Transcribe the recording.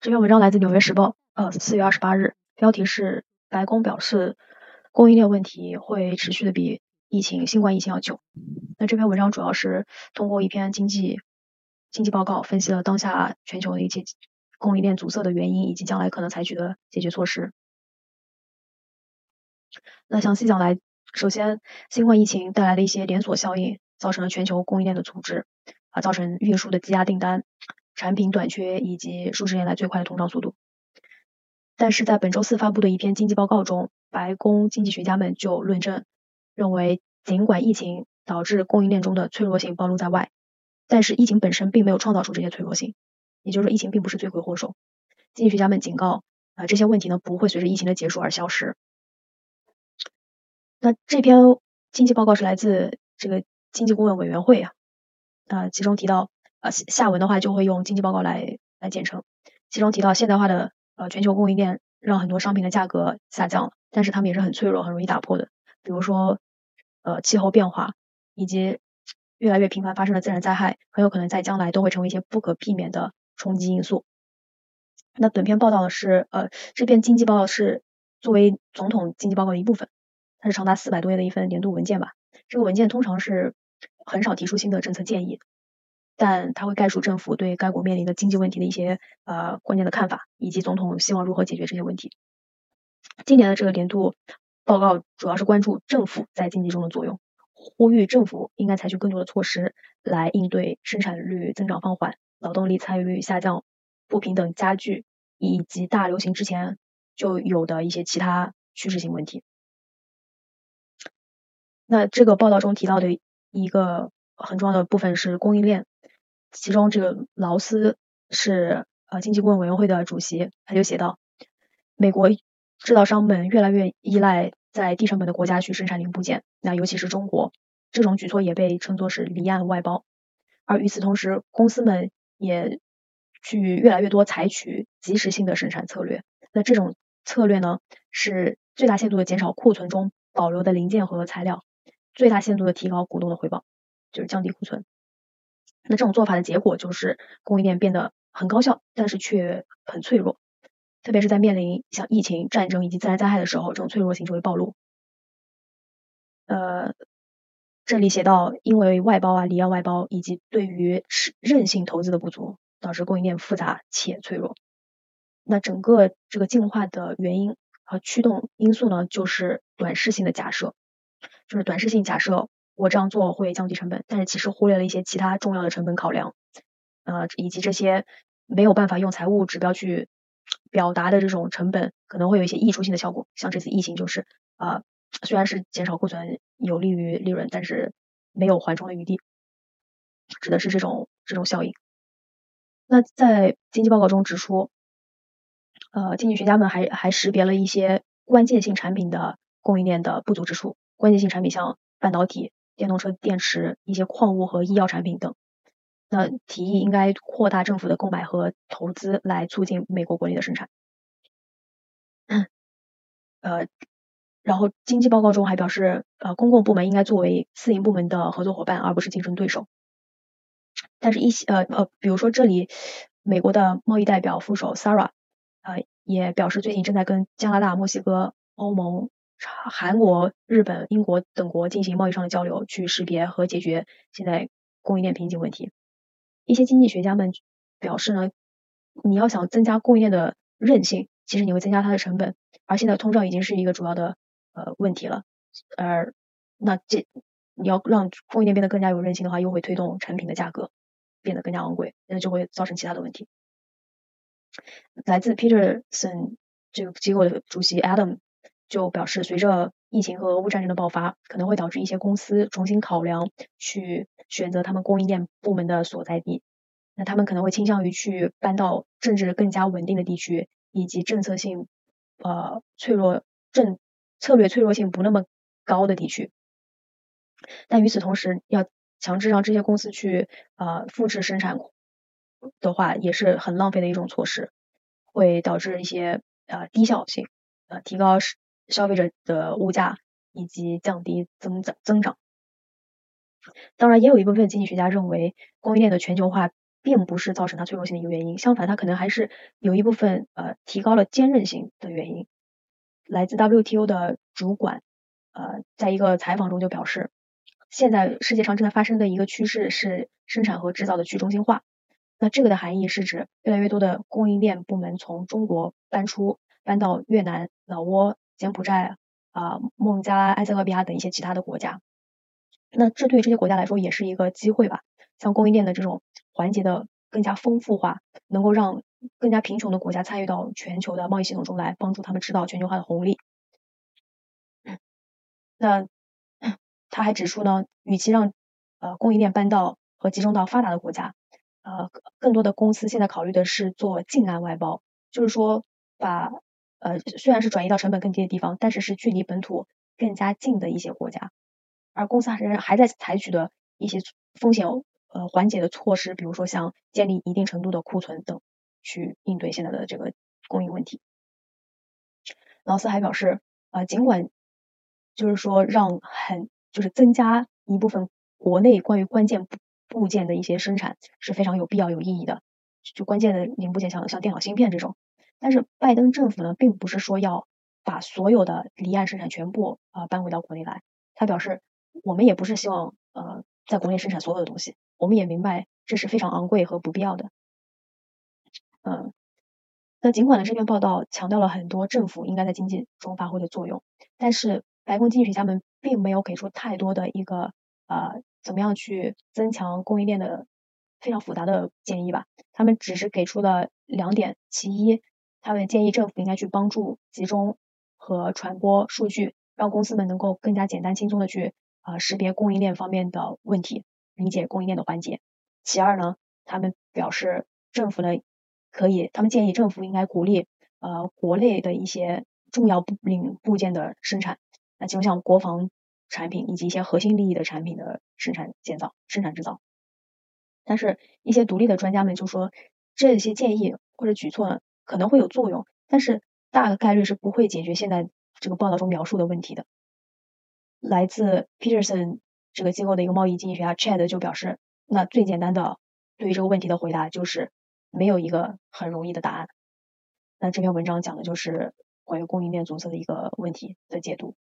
这篇文章来自《纽约时报》，呃，四月二十八日，标题是“白宫表示供应链问题会持续的比疫情新冠疫情要久”。那这篇文章主要是通过一篇经济经济报告，分析了当下全球的一些供应链阻塞的原因，以及将来可能采取的解决措施。那详细讲来，首先，新冠疫情带来的一些连锁效应，造成了全球供应链的阻滞，啊，造成运输的积压订单。产品短缺以及数十年来最快的通胀速度，但是在本周四发布的一篇经济报告中，白宫经济学家们就论证认为，尽管疫情导致供应链中的脆弱性暴露在外，但是疫情本身并没有创造出这些脆弱性，也就是说，疫情并不是罪魁祸首。经济学家们警告，啊，这些问题呢不会随着疫情的结束而消失。那这篇经济报告是来自这个经济顾问委员会啊，啊，其中提到。呃，下文的话就会用经济报告来来简称，其中提到现代化的呃全球供应链让很多商品的价格下降了，但是它们也是很脆弱、很容易打破的，比如说呃气候变化以及越来越频繁发生的自然灾害，很有可能在将来都会成为一些不可避免的冲击因素。那本篇报道的是呃这篇经济报告是作为总统经济报告的一部分，它是长达四百多页的一份年度文件吧。这个文件通常是很少提出新的政策建议。但它会概述政府对该国面临的经济问题的一些呃关键的看法，以及总统希望如何解决这些问题。今年的这个年度报告主要是关注政府在经济中的作用，呼吁政府应该采取更多的措施来应对生产率增长放缓、劳动力参与率下降、不平等加剧以及大流行之前就有的一些其他趋势性问题。那这个报道中提到的一个很重要的部分是供应链。其中，这个劳斯是呃经济顾问委员会的主席，他就写道：美国制造商们越来越依赖在低成本的国家去生产零部件，那尤其是中国，这种举措也被称作是离岸外包。而与此同时，公司们也去越来越多采取及时性的生产策略。那这种策略呢，是最大限度的减少库存中保留的零件和材料，最大限度的提高股东的回报，就是降低库存。那这种做法的结果就是供应链变得很高效，但是却很脆弱，特别是在面临像疫情、战争以及自然灾害的时候，这种脆弱性就会暴露。呃，这里写到，因为外包啊、离岸外包以及对于韧性投资的不足，导致供应链复杂且脆弱。那整个这个进化的原因和驱动因素呢，就是短视性的假设，就是短视性假设。我这样做会降低成本，但是其实忽略了一些其他重要的成本考量，呃，以及这些没有办法用财务指标去表达的这种成本，可能会有一些溢出性的效果。像这次疫情就是，啊，虽然是减少库存有利于利润，但是没有缓冲的余地，指的是这种这种效应。那在经济报告中指出，呃，经济学家们还还识别了一些关键性产品的供应链的不足之处，关键性产品像半导体。电动车电池、一些矿物和医药产品等，那提议应该扩大政府的购买和投资，来促进美国国内的生产。呃，然后经济报告中还表示，呃，公共部门应该作为私营部门的合作伙伴，而不是竞争对手。但是，一些呃呃，比如说这里，美国的贸易代表副手 Sara，呃也表示，最近正在跟加拿大、墨西哥、欧盟。韩国、日本、英国等国进行贸易上的交流，去识别和解决现在供应链瓶颈问题。一些经济学家们表示呢，你要想增加供应链的韧性，其实你会增加它的成本。而现在通胀已经是一个主要的呃问题了，而那这你要让供应链变得更加有韧性的话，又会推动产品的价格变得更加昂贵，那就会造成其他的问题。来自 Peterson 这个机构的主席 Adam。就表示，随着疫情和俄乌战争的爆发，可能会导致一些公司重新考量去选择他们供应链部门的所在地。那他们可能会倾向于去搬到政治更加稳定的地区，以及政策性呃脆弱政策略脆弱性不那么高的地区。但与此同时，要强制让这些公司去呃复制生产的话，也是很浪费的一种措施，会导致一些呃低效性呃提高消费者的物价以及降低增长增长，当然也有一部分经济学家认为，供应链的全球化并不是造成它脆弱性的一个原因，相反，它可能还是有一部分呃提高了坚韧性的原因。来自 WTO 的主管呃在一个采访中就表示，现在世界上正在发生的一个趋势是生产和制造的去中心化。那这个的含义是指越来越多的供应链部门从中国搬出，搬到越南、老挝、柬埔寨啊、孟加拉、埃塞俄比亚等一些其他的国家。那这对这些国家来说也是一个机会吧？像供应链的这种环节的更加丰富化，能够让更加贫穷的国家参与到全球的贸易系统中来，帮助他们吃到全球化的红利。那 他还指出呢，与其让呃供应链搬到和集中到发达的国家。呃，更多的公司现在考虑的是做近岸外包，就是说把呃虽然是转移到成本更低的地方，但是是距离本土更加近的一些国家，而公司还是还在采取的一些风险呃缓解的措施，比如说像建立一定程度的库存等，去应对现在的这个供应问题。劳斯还表示，呃，尽管就是说让很就是增加一部分国内关于关键。部件的一些生产是非常有必要、有意义的，就关键的零部件，像像电脑芯片这种。但是拜登政府呢，并不是说要把所有的离岸生产全部啊搬回到国内来。他表示，我们也不是希望呃在国内生产所有的东西，我们也明白这是非常昂贵和不必要的。嗯，那尽管呢这篇报道强调了很多政府应该在经济中发挥的作用，但是白宫经济学家们并没有给出太多的一个呃。怎么样去增强供应链的非常复杂的建议吧？他们只是给出了两点：其一，他们建议政府应该去帮助集中和传播数据，让公司们能够更加简单轻松的去啊识别供应链方面的问题，理解供应链的环节。其二呢，他们表示政府呢可以，他们建议政府应该鼓励呃国内的一些重要部领部件的生产，那就像国防。产品以及一些核心利益的产品的生产建造、生产制造，但是一些独立的专家们就说，这些建议或者举措可能会有作用，但是大概率是不会解决现在这个报道中描述的问题的。来自 Peterson 这个机构的一个贸易经济学家 Chad 就表示，那最简单的对于这个问题的回答就是没有一个很容易的答案。那这篇文章讲的就是关于供应链左侧的一个问题的解读。